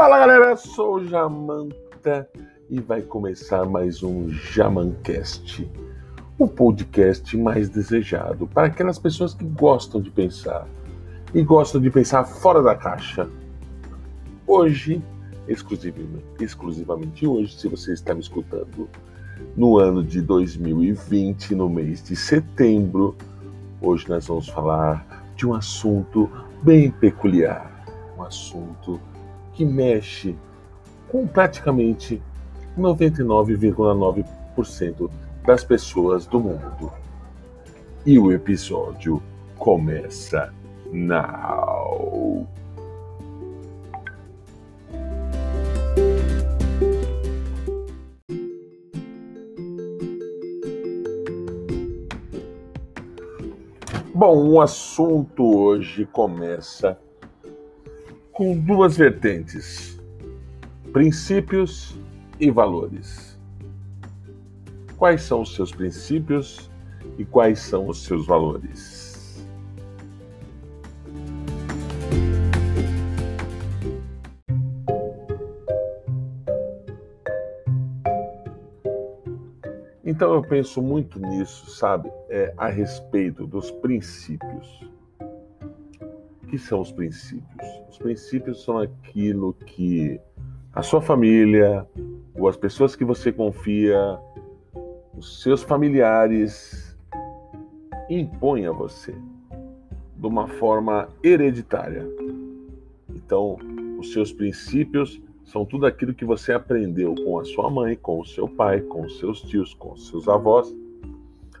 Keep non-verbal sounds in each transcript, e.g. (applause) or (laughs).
Fala galera, sou Jamanta e vai começar mais um Jamancast, o podcast mais desejado para aquelas pessoas que gostam de pensar e gostam de pensar fora da caixa. Hoje, exclusivamente, exclusivamente hoje, se você está me escutando no ano de 2020, no mês de setembro, hoje nós vamos falar de um assunto bem peculiar, um assunto que mexe com praticamente 99,9% das pessoas do mundo. E o episódio começa now. Bom, o assunto hoje começa com duas vertentes: princípios e valores. Quais são os seus princípios e quais são os seus valores? Então eu penso muito nisso, sabe? É, a respeito dos princípios. Que são os princípios? Os princípios são aquilo que a sua família, ou as pessoas que você confia, os seus familiares impõem a você de uma forma hereditária. Então, os seus princípios são tudo aquilo que você aprendeu com a sua mãe, com o seu pai, com os seus tios, com os seus avós,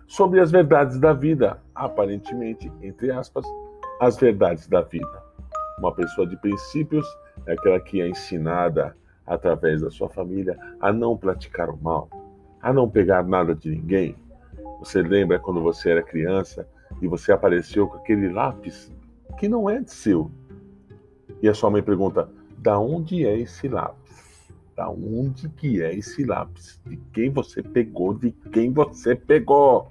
sobre as verdades da vida, aparentemente, entre aspas, as verdades da vida. Uma pessoa de princípios é aquela que é ensinada através da sua família a não praticar o mal, a não pegar nada de ninguém. Você lembra quando você era criança e você apareceu com aquele lápis que não é seu? E a sua mãe pergunta: da onde é esse lápis? Da onde que é esse lápis? De quem você pegou? De quem você pegou?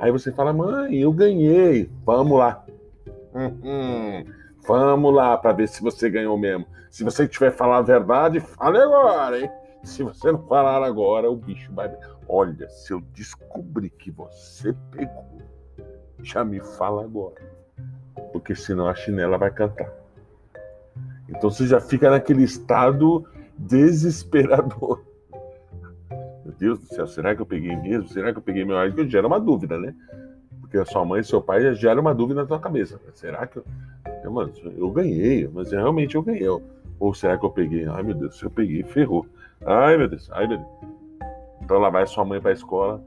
Aí você fala: mãe, eu ganhei. Vamos lá. Vamos lá para ver se você ganhou mesmo. Se você tiver falar a verdade, fale agora, hein? Se você não falar agora, o bicho vai. Olha, se eu descobrir que você pegou, já me fala agora. Porque senão a chinela vai cantar. Então você já fica naquele estado desesperador. Meu Deus do céu, será que eu peguei mesmo? Será que eu peguei meu marido? Gera uma dúvida, né? Porque a sua mãe e seu pai já gera uma dúvida na tua cabeça. Será que eu. eu mano, eu ganhei, mas realmente eu ganhei. Ou será que eu peguei? Ai meu Deus, se eu peguei, ferrou. Ai meu Deus, ai meu Deus. Então lá vai sua mãe pra escola.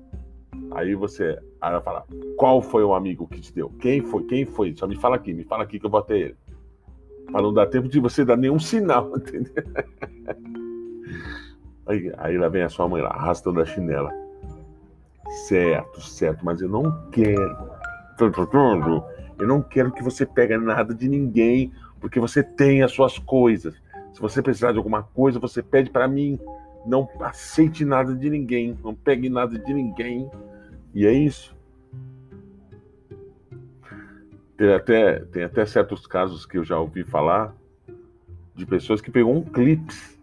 Aí você. Aí ela fala: qual foi o amigo que te deu? Quem foi? Quem foi? Só me fala aqui, me fala aqui que eu até ele. Para não dar tempo de você dar nenhum sinal, (laughs) entendeu? Aí, aí lá vem a sua mãe lá, arrastando a chinela. Certo, certo, mas eu não quero. Eu não quero que você pegue nada de ninguém, porque você tem as suas coisas. Se você precisar de alguma coisa, você pede para mim. Não aceite nada de ninguém, não pegue nada de ninguém. E é isso. Tem até, tem até certos casos que eu já ouvi falar de pessoas que pegou um clips,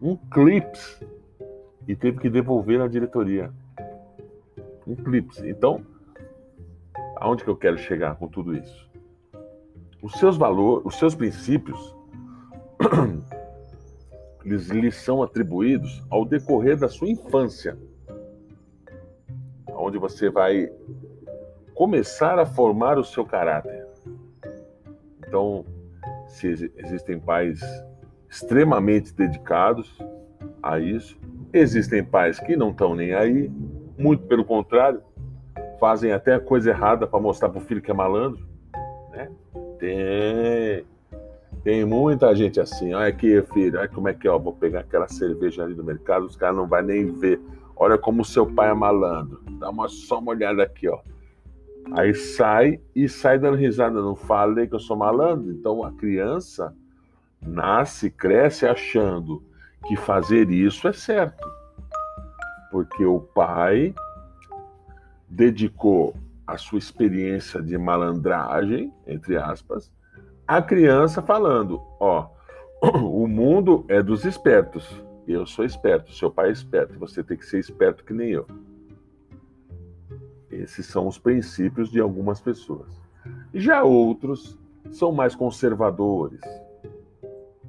um clips, e teve que devolver na diretoria. Um clips. Então, aonde que eu quero chegar com tudo isso? Os seus valores, os seus princípios, (clears throat) eles lhes são atribuídos ao decorrer da sua infância, onde você vai começar a formar o seu caráter. Então, se existem pais extremamente dedicados a isso, existem pais que não estão nem aí, muito pelo contrário, fazem até coisa errada para mostrar para o filho que é malandro, né? Tem. Tem muita gente assim. Olha aqui, filho, olha como é que é, ó, vou pegar aquela cerveja ali do mercado, os caras não vão nem ver. Olha como o seu pai é malandro. Dá uma, só uma olhada aqui, ó. Aí sai e sai dando risada. Não falei que eu sou malandro. Então a criança nasce, cresce achando que fazer isso é certo. Porque o pai dedicou a sua experiência de malandragem, entre aspas, a criança falando: Ó, (clears throat) o mundo é dos espertos. Eu sou esperto, seu pai é esperto. Você tem que ser esperto que nem eu. Esses são os princípios de algumas pessoas. Já outros são mais conservadores.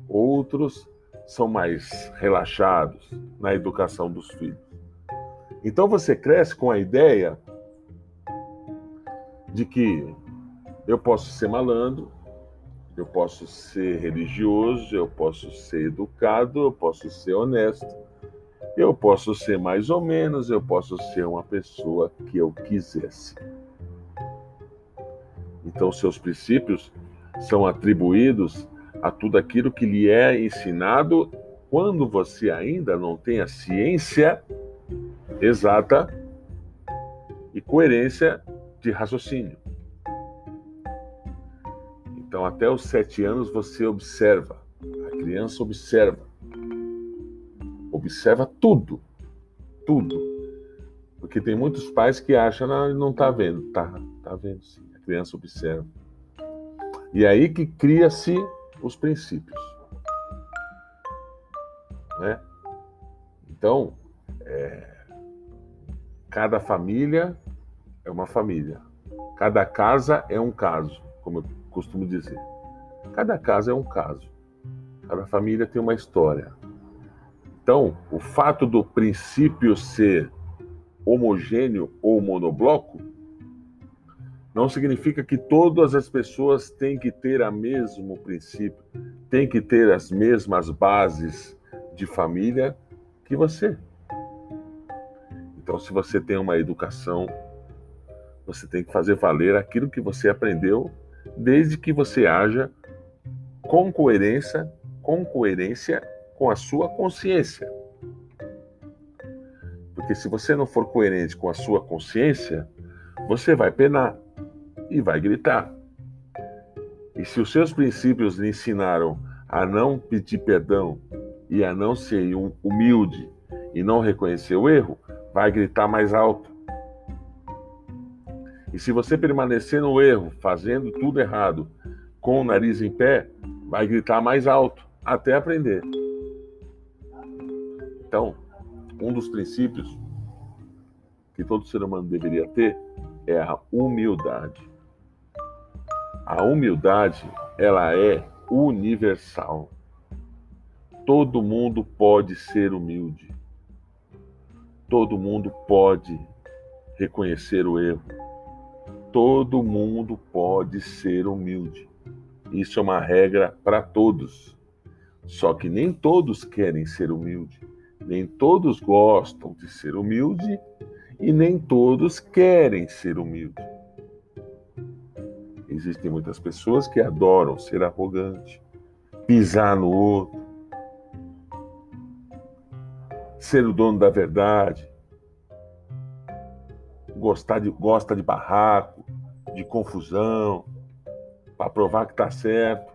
Outros são mais relaxados na educação dos filhos. Então você cresce com a ideia de que eu posso ser malandro, eu posso ser religioso, eu posso ser educado, eu posso ser honesto, eu posso ser mais ou menos, eu posso ser uma pessoa que eu quisesse. Então, seus princípios são atribuídos a tudo aquilo que lhe é ensinado quando você ainda não tem a ciência exata e coerência de raciocínio. Então, até os sete anos você observa, a criança observa, observa tudo, tudo. Porque tem muitos pais que acham, não, não está vendo. Tá, tá vendo sim. A criança observa. E é aí que cria-se os princípios. Né? Então, é, cada família é uma família. Cada casa é um caso, como eu costumo dizer. Cada caso é um caso. Cada família tem uma história. Então, o fato do princípio ser homogêneo ou monobloco não significa que todas as pessoas têm que ter o mesmo princípio, têm que ter as mesmas bases de família que você. Então, se você tem uma educação, você tem que fazer valer aquilo que você aprendeu desde que você haja com coerência, com coerência com a sua consciência. Porque se você não for coerente com a sua consciência, você vai penar e vai gritar. E se os seus princípios lhe ensinaram a não pedir perdão e a não ser humilde e não reconhecer o erro, vai gritar mais alto. E se você permanecer no erro, fazendo tudo errado, com o nariz em pé, vai gritar mais alto até aprender. Então, um dos princípios que todo ser humano deveria ter é a humildade. A humildade, ela é universal. Todo mundo pode ser humilde. Todo mundo pode reconhecer o erro todo mundo pode ser humilde. Isso é uma regra para todos. Só que nem todos querem ser humilde, nem todos gostam de ser humilde e nem todos querem ser humilde. Existem muitas pessoas que adoram ser arrogante, pisar no outro, ser o dono da verdade, gostar de, gosta de barraco, de confusão, para provar que está certo.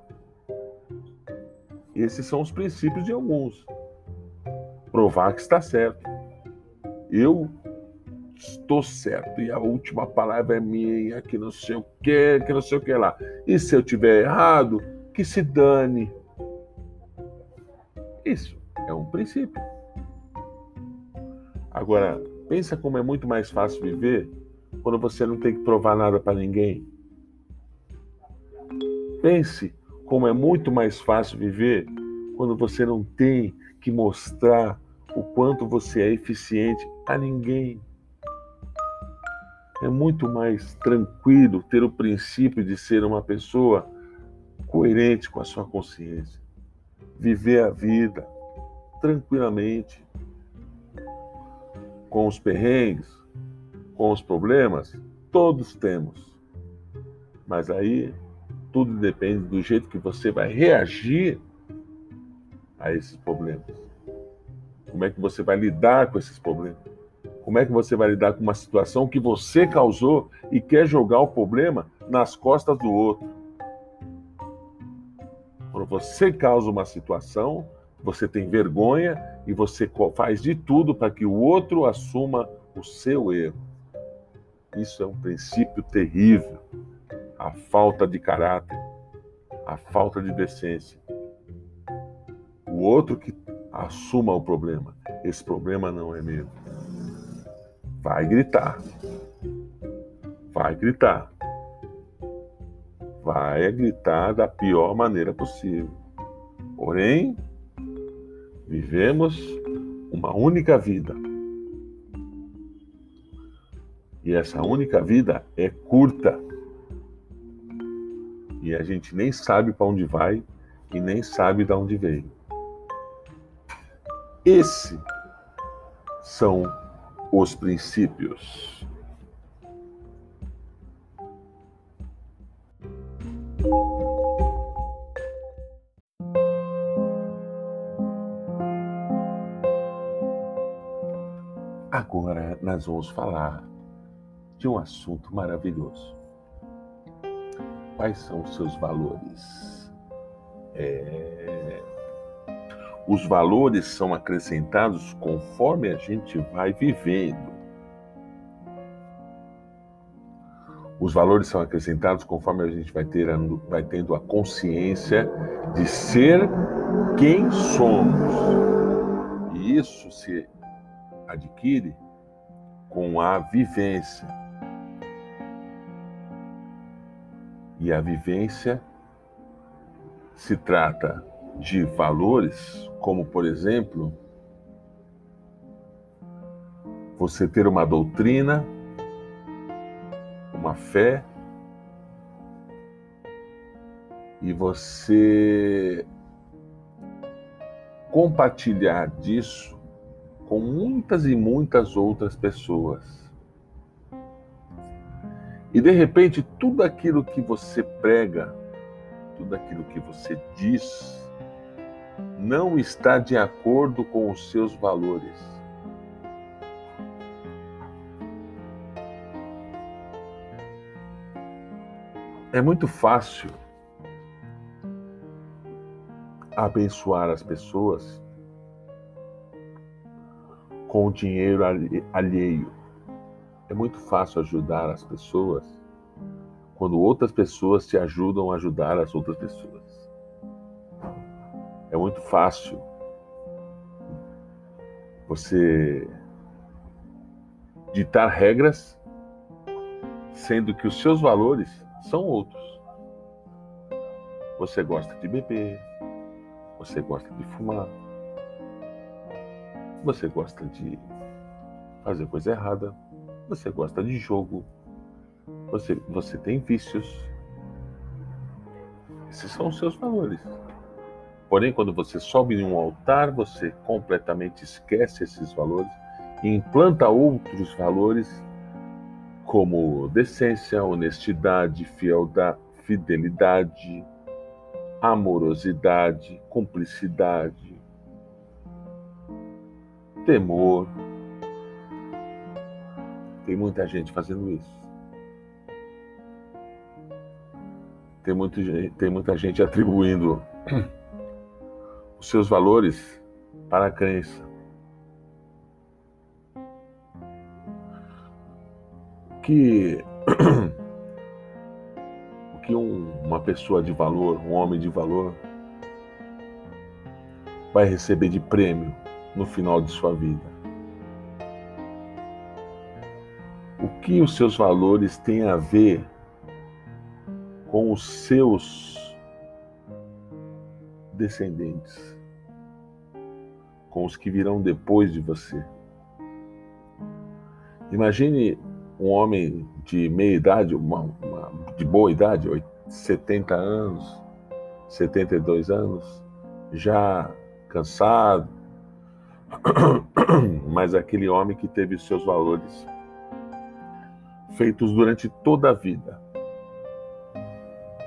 Esses são os princípios de alguns. Provar que está certo. Eu estou certo e a última palavra é minha, que não sei o que, que não sei o que lá. E se eu tiver errado, que se dane. Isso é um princípio. Agora, pensa como é muito mais fácil viver quando você não tem que provar nada para ninguém. Pense como é muito mais fácil viver quando você não tem que mostrar o quanto você é eficiente a ninguém. É muito mais tranquilo ter o princípio de ser uma pessoa coerente com a sua consciência, viver a vida tranquilamente, com os perrengues, com os problemas? Todos temos. Mas aí tudo depende do jeito que você vai reagir a esses problemas. Como é que você vai lidar com esses problemas? Como é que você vai lidar com uma situação que você causou e quer jogar o problema nas costas do outro? Quando você causa uma situação, você tem vergonha e você faz de tudo para que o outro assuma o seu erro. Isso é um princípio terrível. A falta de caráter, a falta de decência. o outro que assuma o problema. Esse problema não é meu. Vai gritar. Vai gritar. Vai gritar da pior maneira possível. Porém, vivemos uma única vida. E essa única vida é curta. E a gente nem sabe para onde vai e nem sabe de onde veio. Esses são os princípios. Nós vamos falar de um assunto maravilhoso. Quais são os seus valores? É... Os valores são acrescentados conforme a gente vai vivendo. Os valores são acrescentados conforme a gente vai, ter, vai tendo a consciência de ser quem somos. E isso se adquire com a vivência. E a vivência se trata de valores, como por exemplo, você ter uma doutrina, uma fé, e você compartilhar disso com muitas e muitas outras pessoas. E de repente, tudo aquilo que você prega, tudo aquilo que você diz, não está de acordo com os seus valores. É muito fácil abençoar as pessoas com o dinheiro alheio. É muito fácil ajudar as pessoas quando outras pessoas te ajudam a ajudar as outras pessoas. É muito fácil você ditar regras, sendo que os seus valores são outros. Você gosta de beber, você gosta de fumar, você gosta de fazer coisa errada, você gosta de jogo, você, você tem vícios. Esses são os seus valores. Porém, quando você sobe em um altar, você completamente esquece esses valores e implanta outros valores como decência, honestidade, fidelidade, amorosidade, cumplicidade, temor, tem muita gente fazendo isso. Tem, muito, tem muita gente atribuindo os seus valores para a crença. Que (coughs) o que um, uma pessoa de valor, um homem de valor, vai receber de prêmio no final de sua vida. O que os seus valores têm a ver com os seus descendentes, com os que virão depois de você? Imagine um homem de meia idade, uma, uma, de boa idade, 70 anos, 72 anos, já cansado, (coughs) mas aquele homem que teve seus valores feitos durante toda a vida.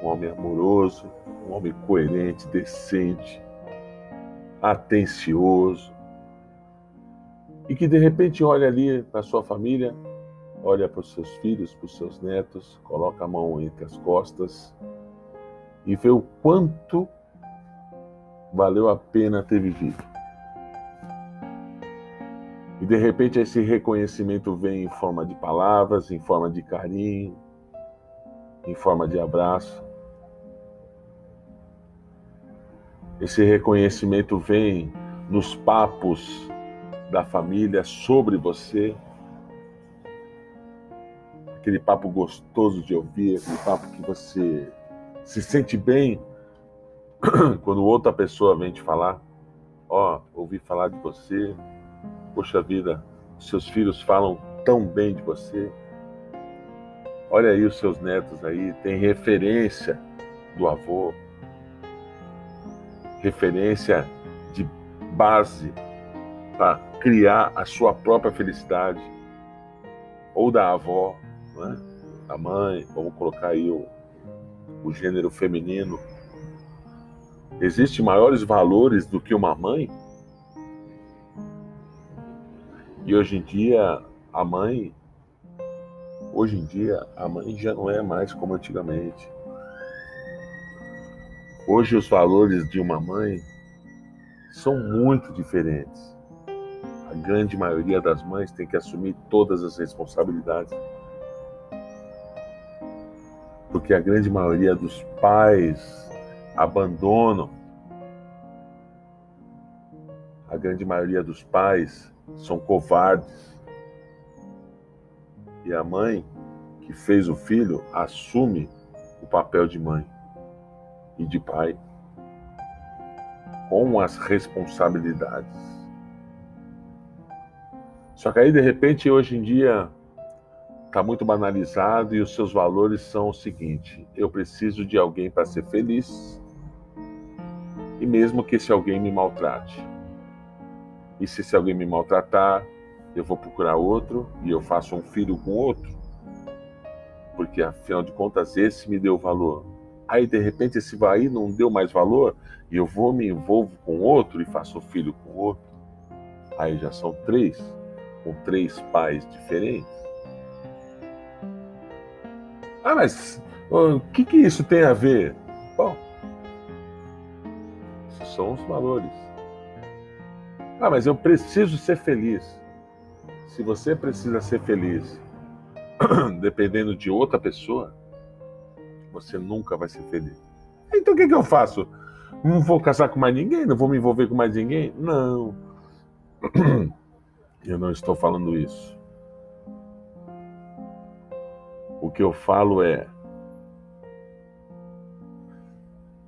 Um homem amoroso, um homem coerente, decente, atencioso, e que de repente olha ali para sua família, olha para os seus filhos, para os seus netos, coloca a mão entre as costas e vê o quanto valeu a pena ter vivido. E de repente esse reconhecimento vem em forma de palavras, em forma de carinho, em forma de abraço. Esse reconhecimento vem nos papos da família sobre você. Aquele papo gostoso de ouvir, aquele papo que você se sente bem (clears throat) quando outra pessoa vem te falar. Ó, oh, ouvi falar de você. Poxa vida, seus filhos falam tão bem de você. Olha aí os seus netos aí, tem referência do avô, referência de base para criar a sua própria felicidade, ou da avó, né? da mãe, vamos colocar aí o, o gênero feminino. Existem maiores valores do que uma mãe? E hoje em dia, a mãe, hoje em dia, a mãe já não é mais como antigamente. Hoje os valores de uma mãe são muito diferentes. A grande maioria das mães tem que assumir todas as responsabilidades. Porque a grande maioria dos pais abandonam. A grande maioria dos pais são covardes. E a mãe que fez o filho assume o papel de mãe e de pai com as responsabilidades. Só que aí, de repente, hoje em dia, está muito banalizado e os seus valores são o seguinte: eu preciso de alguém para ser feliz, e mesmo que esse alguém me maltrate. E se esse alguém me maltratar, eu vou procurar outro e eu faço um filho com outro, porque afinal de contas esse me deu valor. Aí de repente esse vai não deu mais valor e eu vou me envolvo com outro e faço filho com outro. Aí já são três, com três pais diferentes. Ah, mas o que, que isso tem a ver? Bom, esses são os valores. Ah, mas eu preciso ser feliz. Se você precisa ser feliz (clears throat) dependendo de outra pessoa, você nunca vai ser feliz. Então o que, que eu faço? Não vou casar com mais ninguém? Não vou me envolver com mais ninguém? Não. (clears throat) Eu não estou falando isso. O que eu falo é: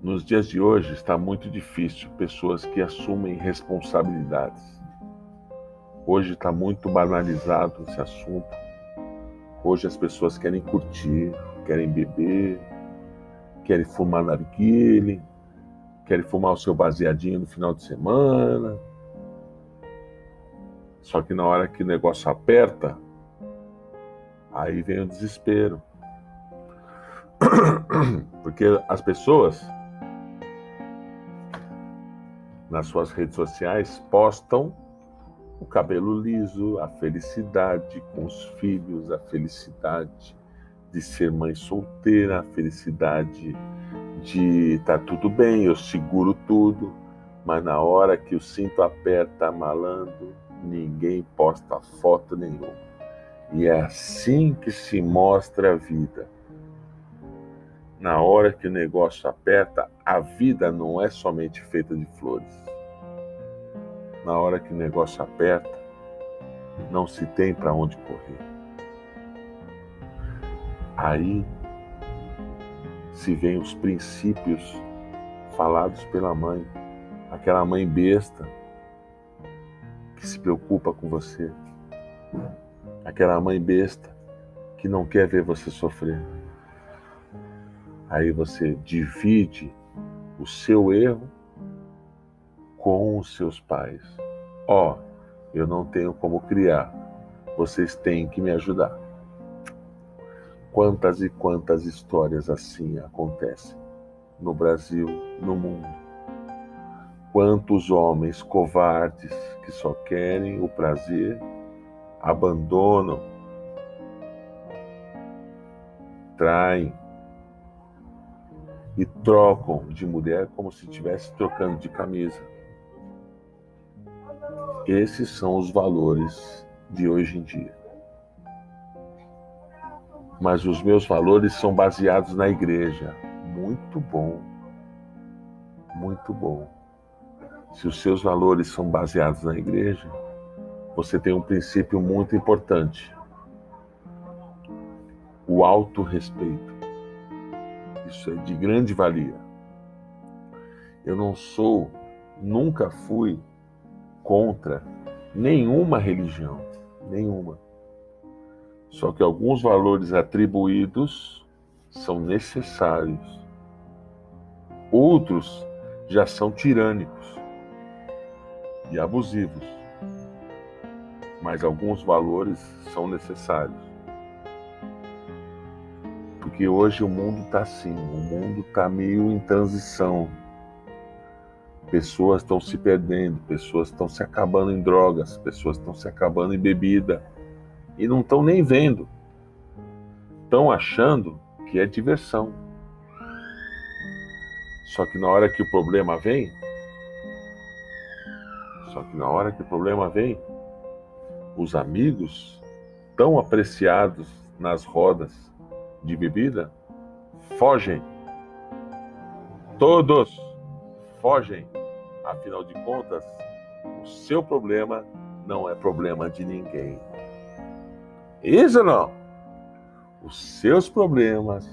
nos dias de hoje está muito difícil pessoas que assumem responsabilidades. Hoje está muito banalizado esse assunto. Hoje as pessoas querem curtir, querem beber, querem fumar narguile, querem fumar o seu baseadinho no final de semana. Só que na hora que o negócio aperta, aí vem o desespero. (coughs) Porque as pessoas nas suas redes sociais postam o cabelo liso, a felicidade com os filhos, a felicidade de ser mãe solteira, a felicidade de tá tudo bem, eu seguro tudo, mas na hora que o cinto aperta malandro, ninguém posta foto nenhuma. E é assim que se mostra a vida. Na hora que o negócio aperta, a vida não é somente feita de flores. Na hora que o negócio aperta, não se tem para onde correr. Aí se vêem os princípios falados pela mãe, aquela mãe besta que se preocupa com você, aquela mãe besta que não quer ver você sofrer. Aí você divide o seu erro com os seus pais. Ó, oh, eu não tenho como criar, vocês têm que me ajudar. Quantas e quantas histórias assim acontecem no Brasil, no mundo. Quantos homens covardes que só querem o prazer abandonam, traem e trocam de mulher como se estivesse trocando de camisa. Esses são os valores de hoje em dia mas os meus valores são baseados na igreja. Muito bom, muito bom. se os seus valores são baseados na igreja, você tem um princípio muito importante: o autorrespeito. Isso é de grande valia. Eu não sou, nunca fui contra nenhuma religião, nenhuma. Só que alguns valores atribuídos são necessários. Outros já são tirânicos e abusivos. Mas alguns valores são necessários. Porque hoje o mundo está assim, o mundo está meio em transição. Pessoas estão se perdendo, pessoas estão se acabando em drogas, pessoas estão se acabando em bebida e não estão nem vendo. Estão achando que é diversão. Só que na hora que o problema vem, só que na hora que o problema vem, os amigos tão apreciados nas rodas de bebida fogem. Todos fogem. Afinal de contas, o seu problema não é problema de ninguém. Isso não? Os seus problemas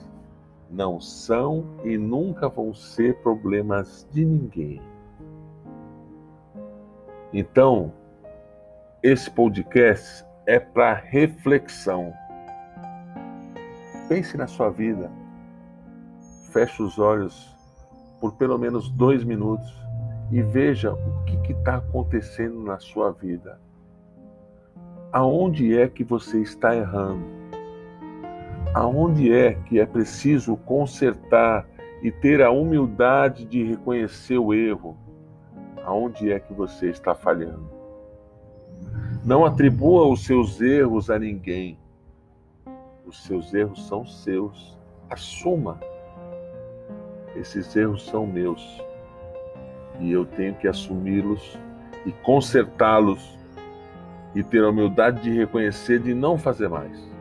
não são e nunca vão ser problemas de ninguém. Então, esse podcast é para reflexão. Pense na sua vida. Feche os olhos por pelo menos dois minutos e veja o que está acontecendo na sua vida. Aonde é que você está errando? aonde é que é preciso consertar e ter a humildade de reconhecer o erro, aonde é que você está falhando. Não atribua os seus erros a ninguém. Os seus erros são seus. Assuma. Esses erros são meus. E eu tenho que assumi-los e consertá-los e ter a humildade de reconhecer de não fazer mais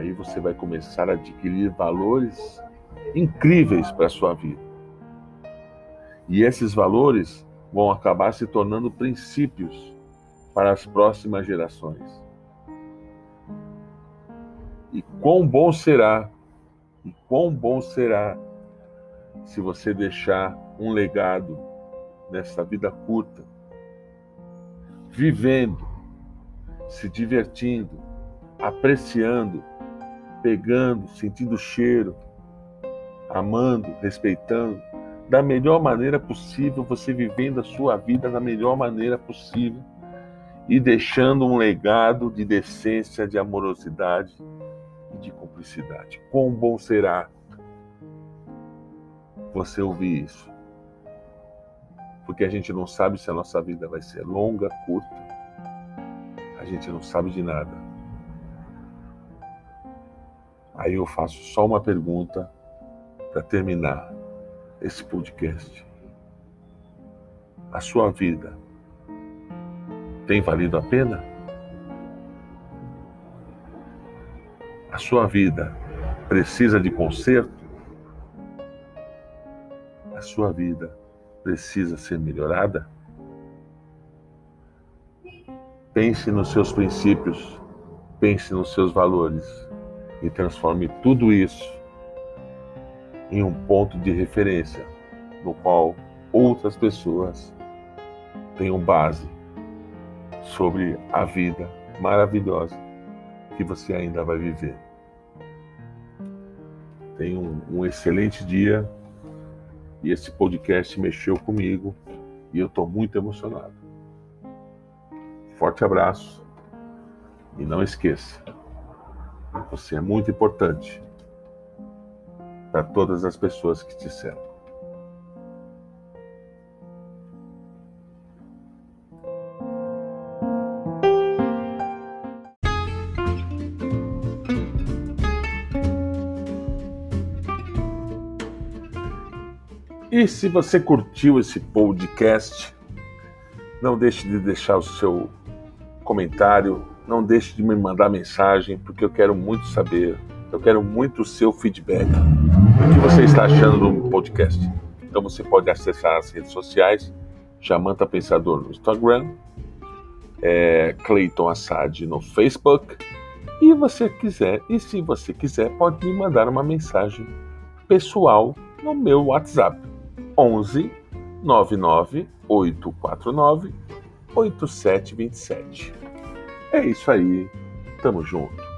aí você vai começar a adquirir valores incríveis para a sua vida. E esses valores vão acabar se tornando princípios para as próximas gerações. E quão bom será, e quão bom será se você deixar um legado nessa vida curta, vivendo, se divertindo, apreciando pegando, sentindo o cheiro, amando, respeitando, da melhor maneira possível, você vivendo a sua vida da melhor maneira possível e deixando um legado de decência, de amorosidade de cumplicidade. Quão bom será você ouvir isso? Porque a gente não sabe se a nossa vida vai ser longa, curta. A gente não sabe de nada. Aí eu faço só uma pergunta para terminar esse podcast. A sua vida tem valido a pena? Sua vida precisa de conserto? A sua vida precisa ser melhorada? Pense nos seus princípios, pense nos seus valores e transforme tudo isso em um ponto de referência no qual outras pessoas tenham base sobre a vida maravilhosa que você ainda vai viver. Tenha um, um excelente dia e esse podcast mexeu comigo e eu estou muito emocionado. Forte abraço e não esqueça, você é muito importante para todas as pessoas que te cercam. E se você curtiu esse podcast, não deixe de deixar o seu comentário não deixe de me mandar mensagem, porque eu quero muito saber, eu quero muito o seu feedback. O que você está achando do podcast? Então você pode acessar as redes sociais, Jamanta Pensador no Instagram, é, Clayton Assad no Facebook. E você quiser, e se você quiser, pode me mandar uma mensagem pessoal no meu WhatsApp 11 99 849 8727. É isso aí, tamo junto.